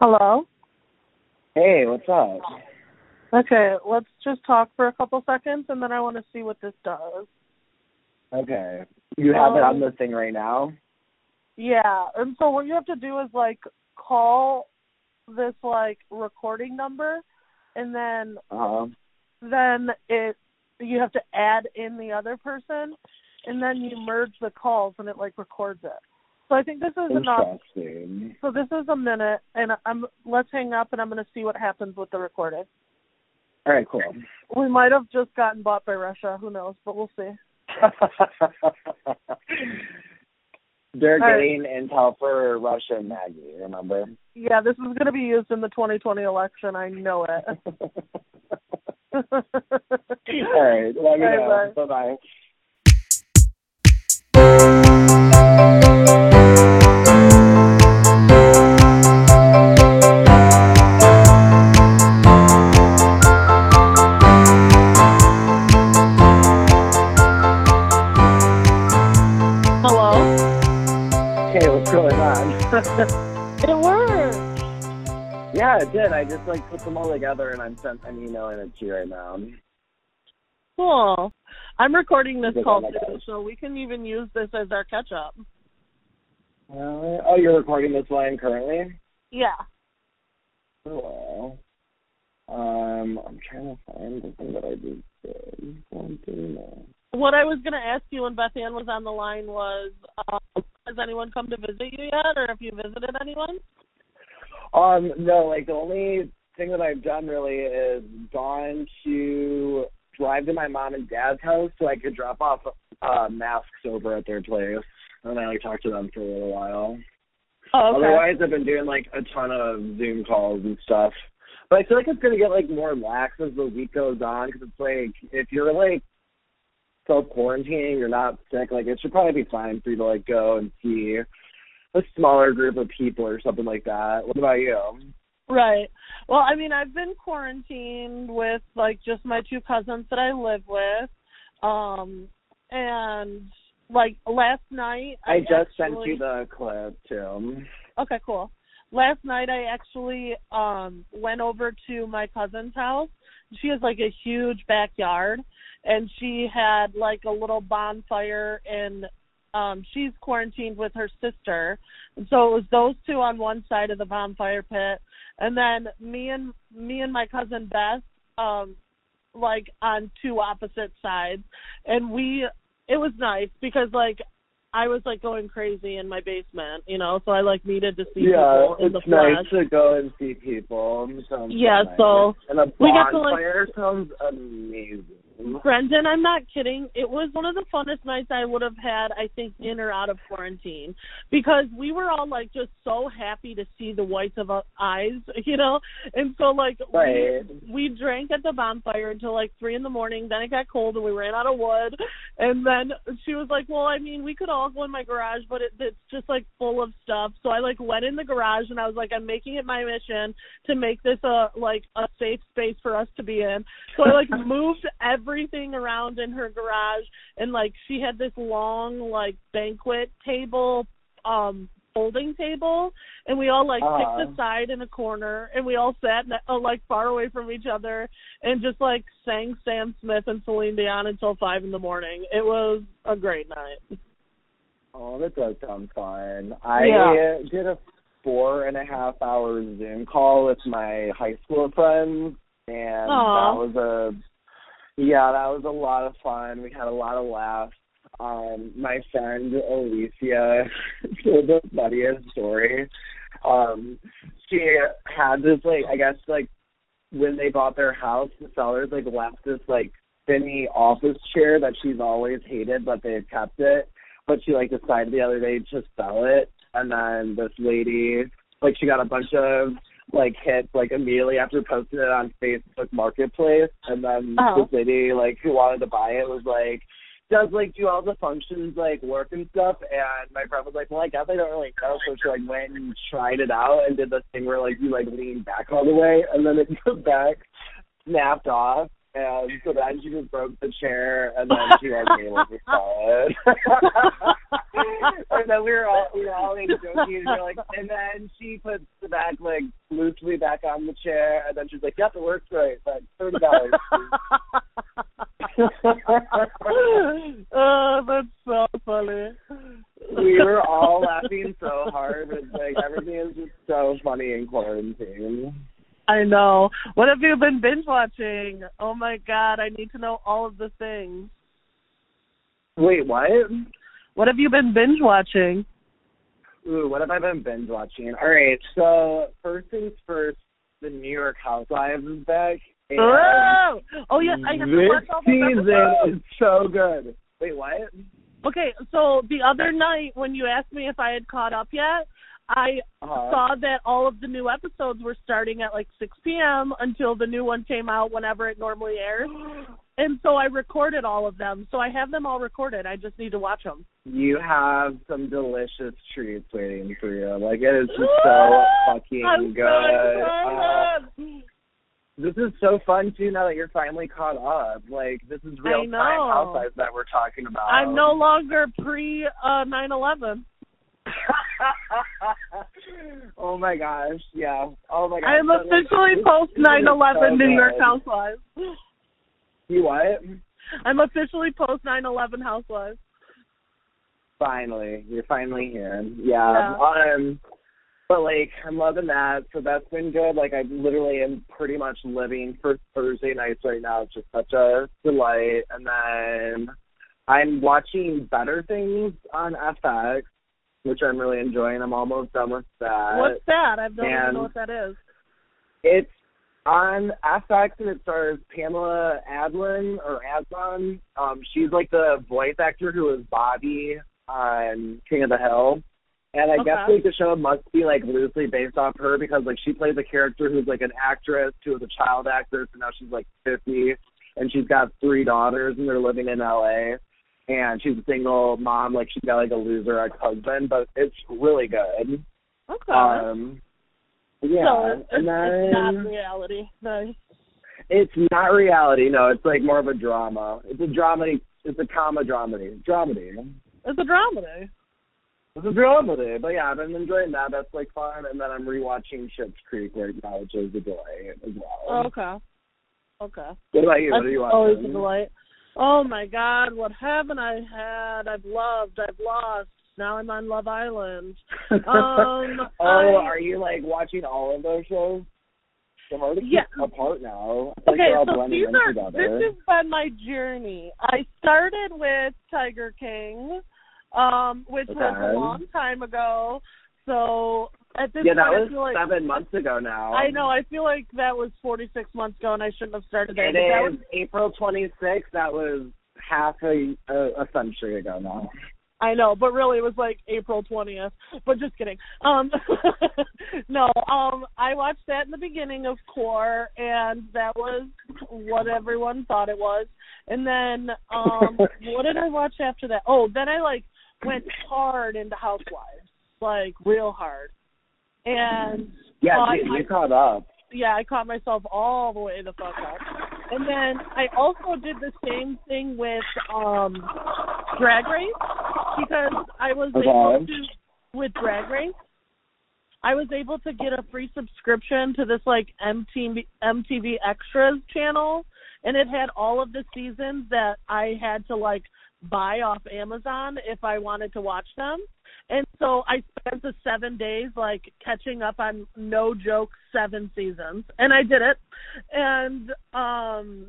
Hello? Hey, what's up? Okay, let's just talk for a couple seconds and then I want to see what this does. Okay. You have it on Um, the thing right now? Yeah, and so what you have to do is like call this like recording number and then Uh-huh. then it you have to add in the other person and then you merge the calls and it like records it. So I think this is enough. So this is a minute and I'm let's hang up and I'm going to see what happens with the recording. All right, cool. We might have just gotten bought by Russia, who knows, but we'll see. They're All right. getting intel for Russia and Maggie, remember? Yeah, this is going to be used in the 2020 election. I know it. All right, let me All know. right. Bye-bye. I just like put them all together and I'm sent I'm emailing it to you right now. Cool. I'm recording this call oh too, so we can even use this as our catch up. Uh, oh, you're recording this line currently? Yeah. Cool. Um, I'm trying to find the thing that I just did. One, two, no. What I was going to ask you when Beth Ann was on the line was um, has anyone come to visit you yet, or have you visited anyone? Um, no, like the only thing that I've done really is gone to drive to my mom and dad's house so I could drop off uh masks over at their place. And I like talked to them for a little while. Oh, okay. Otherwise I've been doing like a ton of Zoom calls and stuff. But I feel like it's gonna get like more lax as the week goes on because it's like if you're like self quarantining, you're not sick, like it should probably be fine for you to like go and see a smaller group of people or something like that. What about you? Right. Well, I mean, I've been quarantined with like just my two cousins that I live with. Um and like last night I just sent you the clip too. Okay, cool. Last night I actually um went over to my cousin's house. She has like a huge backyard and she had like a little bonfire and um she's quarantined with her sister. And so it was those two on one side of the bonfire pit and then me and me and my cousin Beth um like on two opposite sides and we it was nice because like I was like going crazy in my basement, you know, so I like needed to see yeah, people in it's the flesh. nice to go and see people. Sounds Yeah, nice. so and a we got to, like- sounds amazing. Brendan, I'm not kidding. It was one of the funnest nights I would have had, I think, in or out of quarantine, because we were all like just so happy to see the whites of our eyes, you know. And so like Right. we we drank at the bonfire until like three in the morning. Then it got cold and we ran out of wood. And then she was like, "Well, I mean, we could all go in my garage, but it, it's just like full of stuff." So I like went in the garage and I was like, "I'm making it my mission to make this a like a safe space for us to be in." So I like moved everything around in her garage and like she had this long like banquet table um folding table and we all like Uh-huh. picked a side in a corner and we all sat uh, like far away from each other and just like sang Sam Smith and Celine Dion until five in the morning. It was a great night. Oh, that does sound fun. I Yeah. did a four and a half hour Zoom call with my high school friends, and Aw. that was a yeah, that was a lot of fun. We had a lot of laughs. Um, my friend Alicia told the funniest story. Um, she had this like I guess like when they bought their house, the sellers like left this like spinny office chair that she's always hated, but they had kept it. But she like decided the other day to sell it, and then this lady like she got a bunch of like hits like immediately after posting it on Facebook Marketplace, and then Oh. this lady like who wanted to buy it was like does like do all the functions like work and stuff and my friend was like, Well I guess I don't really know so she like went and tried it out and did this thing where like you like lean back all the way and then it goes back snapped off and so then she just broke the chair, and then she wasn't able to sell and then we were all we were all like joking, and we were like, and then she puts the back like loosely back on the chair, and then she's like, "Yep, it works great, but thirty dollars." oh, that's so funny. we were all laughing so hard, but like everything is just so funny in quarantine. I know. What have you been binge watching? Oh my god, I need to know all of the things. Wait, what? What have you been binge watching? Ooh, what have I been binge watching? All right, so first things first, the New York Housewives is back. Oh, oh yes, I have to watch all those season episodes. is so good. Wait, what? Okay, so the other night when you asked me if I had caught up yet, I Uh, saw that all of the new episodes were starting at like 6 p.m. until the new one came out whenever it normally airs. And so I recorded all of them. So I have them all recorded. I just need to watch them. you have some delicious treats waiting for you. Like it is just so fucking I'm good. Uh, So this is so fun too. Now that you're finally caught up, like this is real time housewives that we're talking about. I'm no longer pre uh 9/11. oh my gosh, yeah. Oh my gosh. I am So, officially post is 9/11 so New York. Housewives. You what? I'm officially post 9/11 Housewives. Finally, you're finally here. Yeah. Yeah. Um, but like, I'm loving that. So that's been good. Like, I literally am pretty much living for Thursday nights right now. It's just such a delight. And then I'm watching Better Things on FX, which I'm really enjoying. I'm almost done with that. What's that? I don't even know what that is. It's on FX and it stars Pamela Adlon or Adlon. Um, she's like the voice actor who was Bobby on King of the Hill. And I guess like the show must be like loosely based off her because like she plays a character who's like an actress who was a child actress and now she's like fifty and she's got three daughters and they're living in LA. And she's a single mom, like she's got like a loser ex husband, but it's really good. Okay. Um yeah. so it's, and then it's not reality. Nice. it's not reality. No, it's like more of a drama. It's a dramedy. It's a comma dramedy. It's a dramedy. It's a dramedy. It's a dramedy. But yeah, I've been enjoying that. That's like fun. And then I'm rewatching Schitt's Creek right now, which is a delight as well. Okay. Okay. What about you? That's what are you always a watching? delight. Oh my God, what haven't I had? I've loved, I've lost. Now I'm on Love Island. Um, oh, I- are you like watching all of those shows? They're Yeah. apart now. Okay, so these are together. this has been my journey. I started with Tiger King, um, which was a long time ago. So at this yeah, that point, I was like seven months ago now. I know. I feel like that was 46 months ago, and I shouldn't have started there. It but that is was, April 26th. That was half a, a, a century ago now. I know, but really it was like April 20th. But just kidding. Um, no, um, I watched that in the beginning of Core, and that was what everyone thought it was. And then, um, what did I watch after that? Oh, then I like went hard into Housewives, like real hard. And Yeah, uh, you, I- caught up. yeah, I caught myself all the way the fuck up. And then I also did the same thing with um Drag Race because I was Okay. able to with Drag Race. I was able to get a free subscription to this like MTV MTV Extras channel and it had all of the seasons that I had to like buy off Amazon if I wanted to watch them. And so I spent the seven days like catching up on no joke seven seasons. And I did it. And um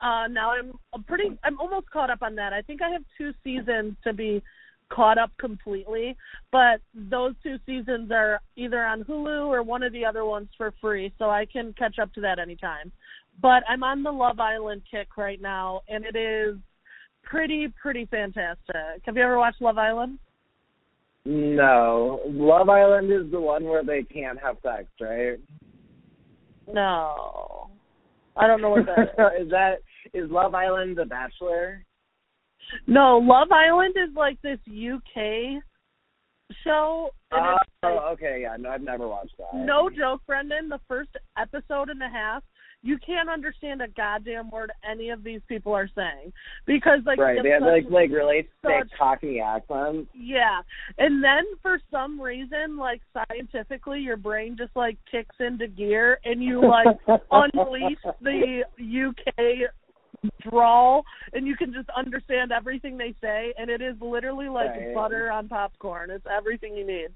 uh now I'm I'm pretty I'm almost caught up on that. I think I have two seasons to be caught up completely, but those two seasons are either on Hulu or one of the other ones for free, so I can catch up to that anytime. But I'm on the Love Island kick right now and it is pretty pretty fantastic. Have you ever watched Love Island? No, Love Island is the one where they can't have sex, right? No. I don't know what that is. is that is Love Island The Bachelor? No, Love Island is like this UK show. Oh, like, okay, yeah, no, I've never watched that. no joke, Brendan. The first episode and a half you can't understand a goddamn word any of these people are saying because like right, they have like like really thick Cockney accents. yeah. And then for some reason, like scientifically, your brain just like kicks into gear and you like unleash the UK drawl and you can just understand everything they say and it is literally like Right. butter on popcorn. It's everything you need.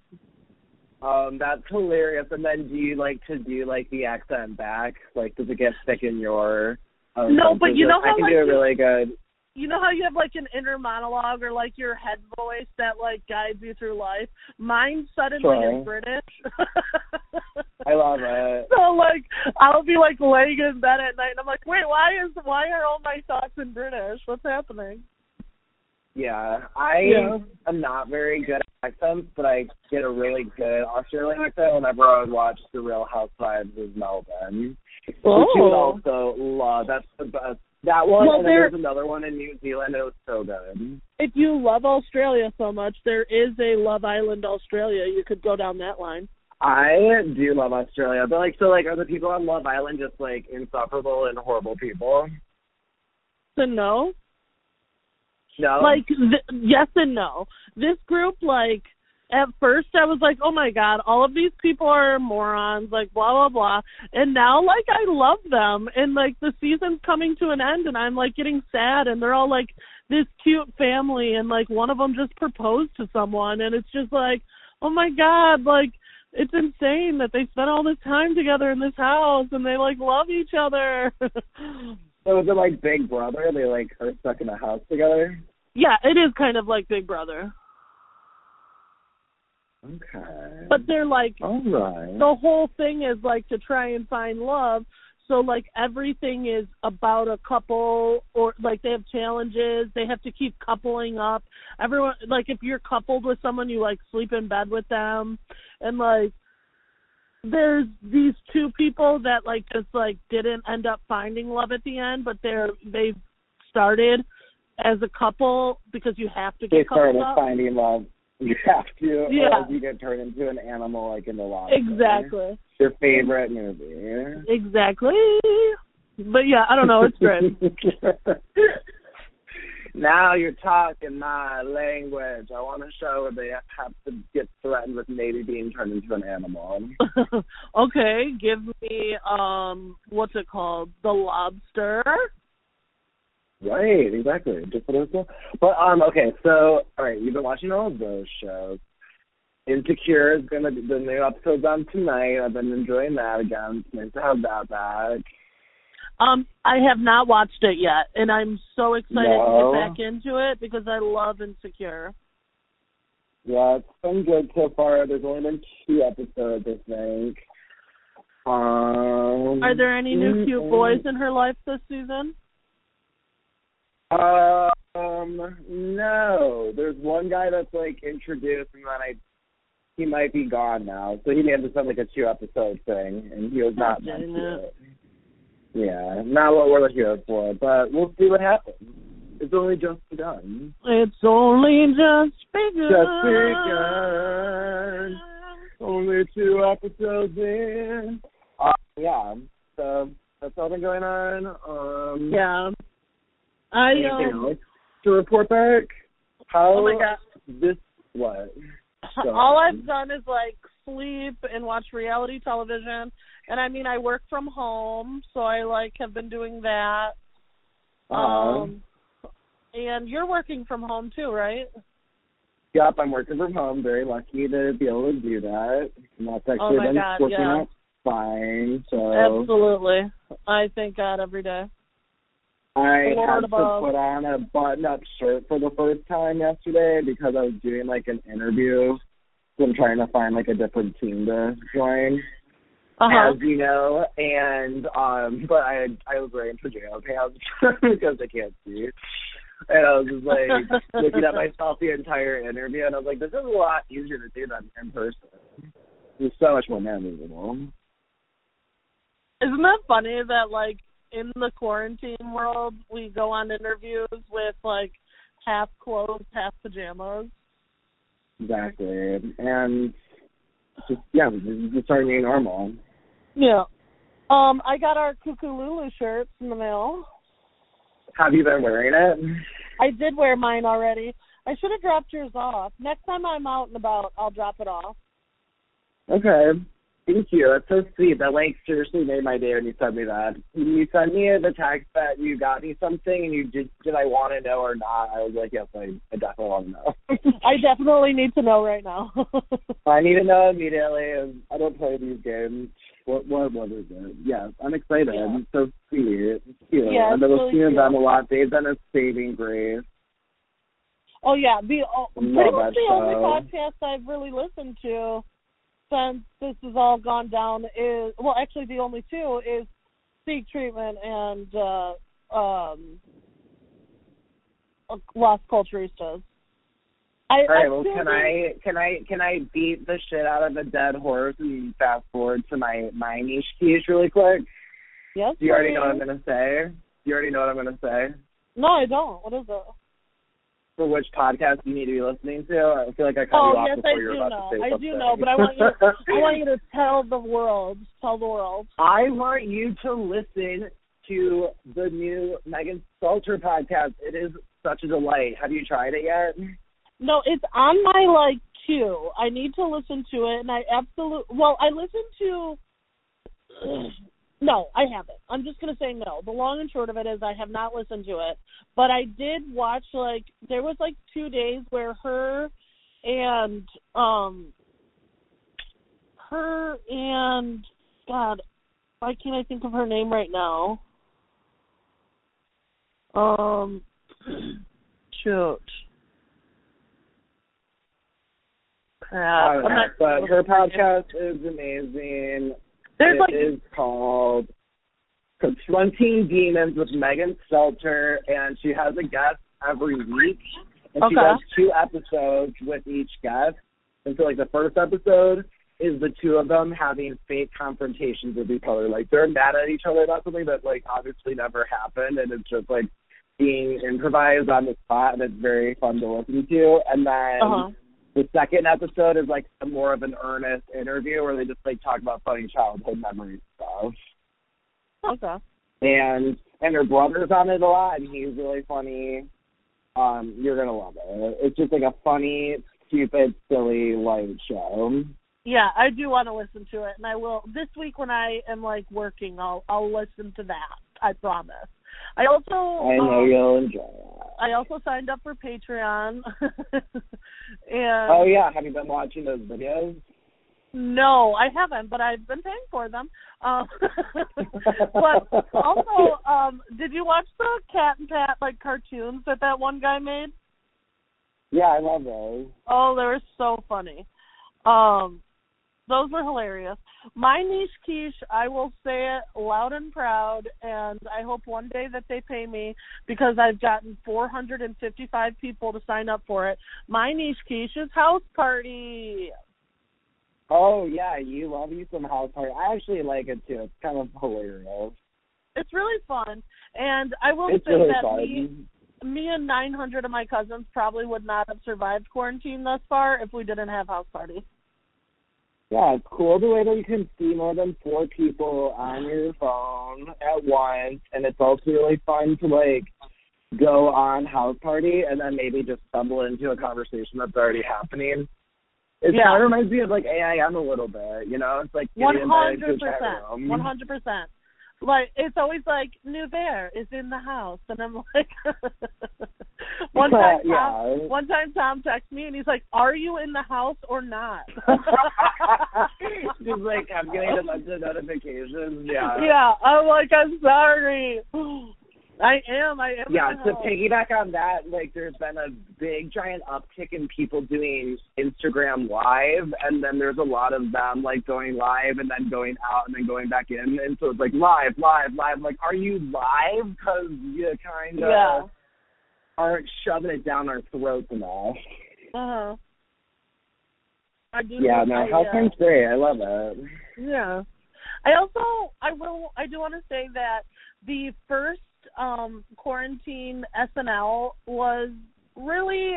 Um, that's hilarious. And then do you like to do like the accent back? Like, does it get thick in your? Um, No, but you know I how, can like, do it really good. You know how you have like an inner monologue or like your head voice that like guides you through life? Mine suddenly Sure. is British. I love it. So like I'll be like laying in bed at night and I'm like, wait, why is why are all my thoughts in British? What's happening? Yeah, I Yeah. am not very good at accents, but I get a really good Australian accent whenever I would watch The Real Housewives of Melbourne. Which you Oh. also love. That's the best. That one, Well, and then there- there's another one in New Zealand. It was so good. If you love Australia so much, there is a Love Island Australia. You could go down that line. I do love Australia, but like, so like, are the people on Love Island just like insufferable and horrible people? So no. No, Like th- yes and no. This group like at first I was like, "Oh my god, all of these people are morons," like blah blah blah. And now like I love them and like the season's coming to an end and I'm like getting sad and they're all like this cute family and like one of them just proposed to someone and it's just like, "Oh my god, like it's insane that they spent all this time together in this house and they like love each other." so is it like Big Brother? They like are stuck in a house together. yeah, it is kind of like Big Brother. Okay. But they're like all right. the whole thing is like to try and find love so like everything is about a couple or like they have challenges they have to keep coupling up everyone like if you're coupled with someone you like sleep in bed with them and like there's these two people that like just like didn't end up finding love at the end but they're they've started as a couple because you have to they get coupled started up finding love. You have to, Yeah. you get turned into an animal like in the lobster. exactly Your favorite movie. exactly but yeah i don't know it's great now you're talking my language. I want to show where they have to get threatened with maybe being turned into an animal. okay, give me um what's it called? The lobster. Right, exactly. Just what it was. But um, okay, so all right, you've been watching all of those shows. Insecure is gonna be the new episode's on tonight. I've been enjoying that again. It's nice to have that back. Um, I have not watched it yet, and I'm so excited No. to get back into it because I love Insecure. Yeah, it's been good so far. There's only been two episodes, I think. Um, Are there any new cute mm, boys in her life this season? Um, no. There's one guy that's like introduced, and then I, he might be gone now. So he may have just done like a two episode thing, and he was not Dang meant to. it. Yeah, not what we're here for, but we'll see what happens. It's only just begun. It's only just begun. Just begun. Only two episodes in. Uh, yeah, so that's all been going on. Um, Yeah. I Anything um, else to report back? How oh my god. this what? So- all I've done is like sleep and watch reality television. And I mean I work from home, so I like have been doing that. Um, Um and you're working from home too, right? yep, I'm working from home. Very lucky to be able to do that. And that's actually Oh been God, working yeah. out fine. So Absolutely. I thank God every day. I Lord had to put on a button-up shirt for the first time yesterday because I was doing like an interview. I'm trying to find like a different team to join. Uh-huh. as you know, and um but I I was wearing pajama pants because I can't see. And I was just like looking at myself the entire interview and I was like, This is a lot easier to do than in person. It's so much more manageable. Isn't that funny that like in the quarantine world we go on interviews with like half clothes, half pajamas? Exactly. And just yeah, just our new normal. Yeah. Um, I got our Cuckoo Lulu shirts in the mail. Have you been wearing it? I did wear mine already. I should have dropped yours off. Next time I'm out and about, I'll drop it off. Okay. Thank you. That's so sweet. That like seriously made my day when you sent me that. When you sent me the text that you got me something and you did did I want to know or not, I was like, Yes, I, I definitely want to know. I definitely need to know right now. I need to know immediately and I don't play these games. What what what is it? Yes, I'm excited. Yeah. It's so sweet. It's cute. Yeah, I've really to them a lot. They've been a saving grace. oh yeah, the oh, pretty much the only show. podcast I've really listened to since this has all gone down is well, actually the only two is Seek Treatment and uh um Las Culturistas. I, All right, I well, can I can I can I beat the shit out of a dead horse and fast forward to my my niche quiche really quick? Yes. Do you already know what. I'm gonna say? Do you already know what I'm gonna say? No, I don't. What is it? For which podcast you need to be listening to? I feel like I cut Oh you off yes, before I you were do about know. to say I something. do know, but I want you. To, I want you to tell the world. Tell the world. I want you to listen to the new Megan Stalter podcast. It is such a delight. Have you tried it yet? No, it's on my like queue. I need to listen to it, and I absolutely. Well, I listened to. No, I haven't. I'm just gonna say no. The long and short of it is I have not listened to it, but I did watch like there was like two days where her and um her and God, why can't I think of her name right now? Um, shoot. Crap. I don't know, not- but her podcast is amazing. There's It like is called Confronting Demons with Megan Stalter, and she has a guest every week. And she does two episodes with each guest. And so, like, the first episode is the two of them having fake confrontations with each other. Like, they're mad at each other about something that, like, obviously never happened, and it's just, like, being improvised on the spot, and it's very fun to listen to. And then uh-huh. The second episode is like more of an earnest interview where they just like talk about funny childhood memories and stuff. Okay. And and her brother's on it a lot and he's really funny. Um, you're gonna love it. It's just like a funny, stupid, silly light show. Yeah, I do want to listen to it, and I will this week when I am like working. I'll I'll listen to that. I promise. I also I know um, you'll enjoy it. I also signed up for Patreon. and Oh yeah, have you been watching those videos? no, I haven't, but I've been paying for them. Um, but also, um, did you watch the Cat and Pat like cartoons that that one guy made? Yeah, I love those. Oh, they were so funny. Um, those were hilarious. My niche quiche, I will say it loud and proud, and I hope one day that they pay me because I've gotten 455 people to sign up for it. My niche quiche is House Party. Oh yeah, you love you some house party. I actually like it too. It's kind of hilarious. It's really fun, and I will It's say really that fun. me, me and 900 of my cousins probably would not have survived quarantine thus far if we didn't have House Party. Yeah, it's cool the way that you can see more than four people on your phone at once, and it's also really fun to like go on house party and then maybe just stumble into a conversation that's already happening. It Yeah. kind of reminds me of like AIM a little bit, you know? It's like to hundred percent. One hundred percent. Like it's always like new bear is in the house, and I'm like, one time Tom, Yeah. one time Tom texts me and he's like, "Are you in the house or not?" She's like, I'm getting a bunch of notifications. Yeah. yeah, I'm like, I'm sorry. I am. I am. Yeah, to piggyback on that, like there's been a big giant uptick in people doing Instagram live and then there's a lot of them like going live and then going out and then going back in and so it's like live, live, live. Like, are you live? Because you kind of Yeah. aren't shoving it down our throats enough. Uh huh. I do. Yeah, no, I, House uh, great. I love it. Yeah. I also I will I do want to say that the first um quarantine SNL was really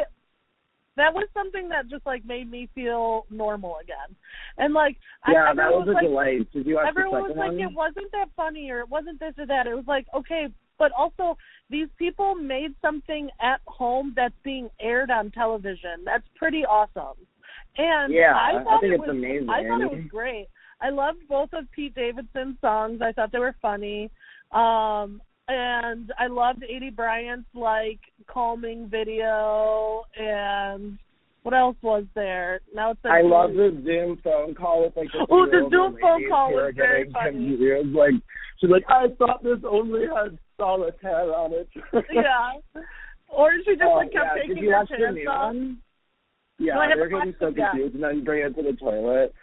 that was something that just like made me feel normal again. And like yeah, I, that was, was a like, delight. Did you watch everyone was second like, one? it wasn't that funny or it wasn't this or that. It was like, okay, but also these people made something at home that's being aired on television. That's pretty awesome. And Yeah, I I think it it's was, amazing. I thought it was great. I loved both of Pete Davidson's songs. I thought they were funny. Um and I loved Aidy Bryant's like calming video and what else was there? Now it's like I love the Zoom phone call with like Oh, the Zoom phone call was very funny. confused. Like she's like, I thought this only had solid solitaire on it. yeah. Or she just Oh, like kept oh, yeah. taking her pants off. Yeah, No, they're getting so confused and then bring it to the toilet.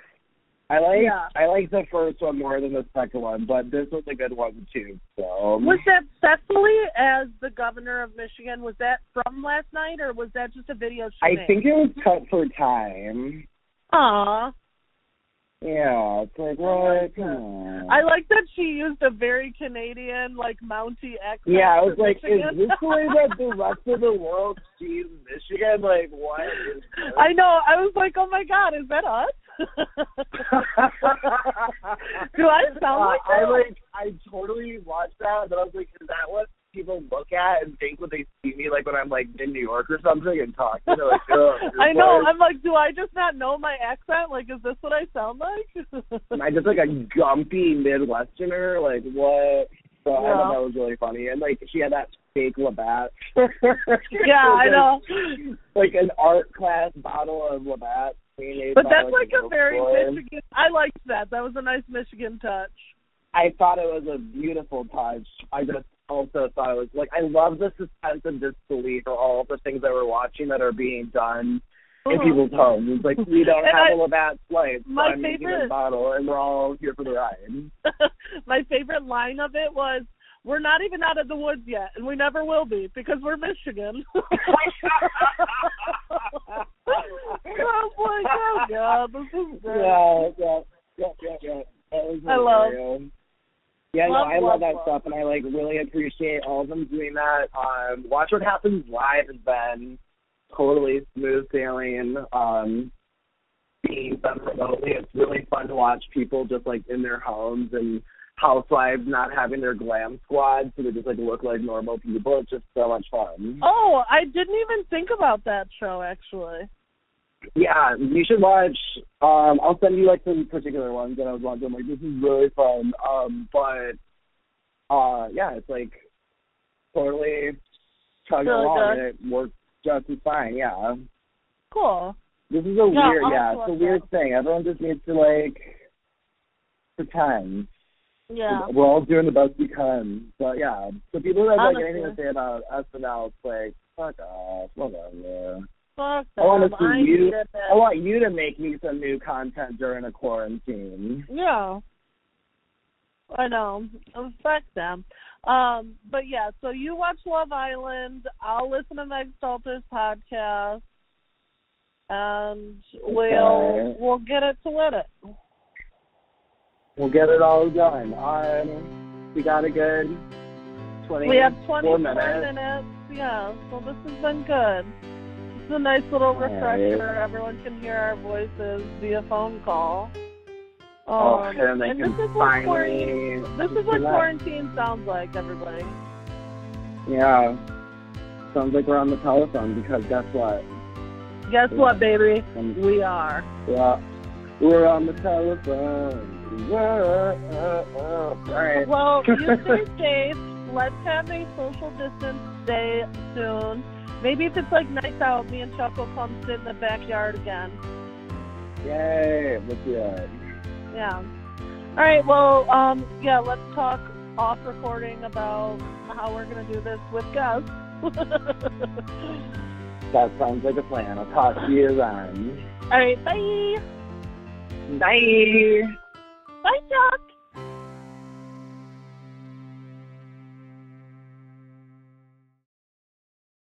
I like Yeah. I like the first one more than the second one, but this was a good one too. So Was that Cecily as the governor of Michigan? Was that from last night, or was that just a video I made? think it was cut for time. Aw, Yeah, it's like what? Come on. I like that she used a very Canadian, like Mountie accent. Yeah, I was like, Michigan. is this the way that the rest of the world sees Michigan? Like, what? I know. I was like, oh my god, is that us? Do I sound like Uh, I like, I totally watched that, but I was like, is that what people look at and think when they see me, like when I'm like in New York or something and talk? They're like, oh, I know. like- I'm like, do I just not know my accent? Like, is this what I sound like? Am I just like a gumpy Midwesterner? Like what? So I thought that was really funny. And like she had that fake Labatt. yeah, I know. Like an art class bottle of Labatt. But that's like a very. Michigan. I liked that. That was a nice Michigan touch. I thought it was a beautiful touch. I just also thought it was like I love the suspense and disbelief for all the things that we're watching that are being done in Uh-huh. people's homes. It's like we don't have I- a Labatt Slice, but my I'm making favorite- a bottle and we're all here for the ride. My favorite line of it was, "We're not even out of the woods yet, and we never will be because we're Michigan." I was like, "Oh God, this is great." Yeah, yeah, yeah, yeah, yeah. That was I love-. Yeah, love, no, I love, love that love. stuff, and I like really appreciate all of them doing that. Um, Watch What Happens Live has been totally smooth sailing. Um, being done remotely, it's really fun to watch people just like in their homes and housewives not having their glam squad, so they just like look like normal people. It's just so much fun. Oh, I didn't even think about that show actually. Yeah, you should watch. Um, I'll send you like some particular ones that I was watching. I'm like, this is really fun. Um, but uh, yeah, it's like totally chugging Really along, good. and it works just as fine. Yeah, Cool. this is a weird. I'll Yeah, it's a weird that. thing. Everyone just needs to like pretend. Yeah. We're all doing the best we can. But yeah, so people that have like anything to say about SNL, it's like fuck off, whatever. Fuck I want to see I you. I want you to make me some new content during a quarantine. Yeah. I know. Fuck them. Um, but yeah, so you watch Love Island. I'll listen to Meg Stalter's podcast, and we'll Okay. we'll get it to win it. We'll get it all done. Um, we got a good twenty. We have 24 minutes. minutes. Yeah, so this has been good. It's a nice little refresher. Everyone can hear our voices via phone call. Oh, Um, and they and can this is what quarantine. This is what quarantine sounds like, everybody. Yeah. Sounds like we're on the telephone because guess what? Guess what, baby? Um, We are. yeah, we're on the telephone. Whoa, oh, oh. All right. Well, you stay safe. Let's have a social distance day soon. Maybe if it's like nice out, me and Chuck will come sit in the backyard again. Yay! Let's do it. Yeah. All right. Well, um, yeah. Let's talk off recording about how we're gonna do this with guests. That sounds like a plan. I'll talk to you then. All right. Bye. Bye. Bye, Chuck.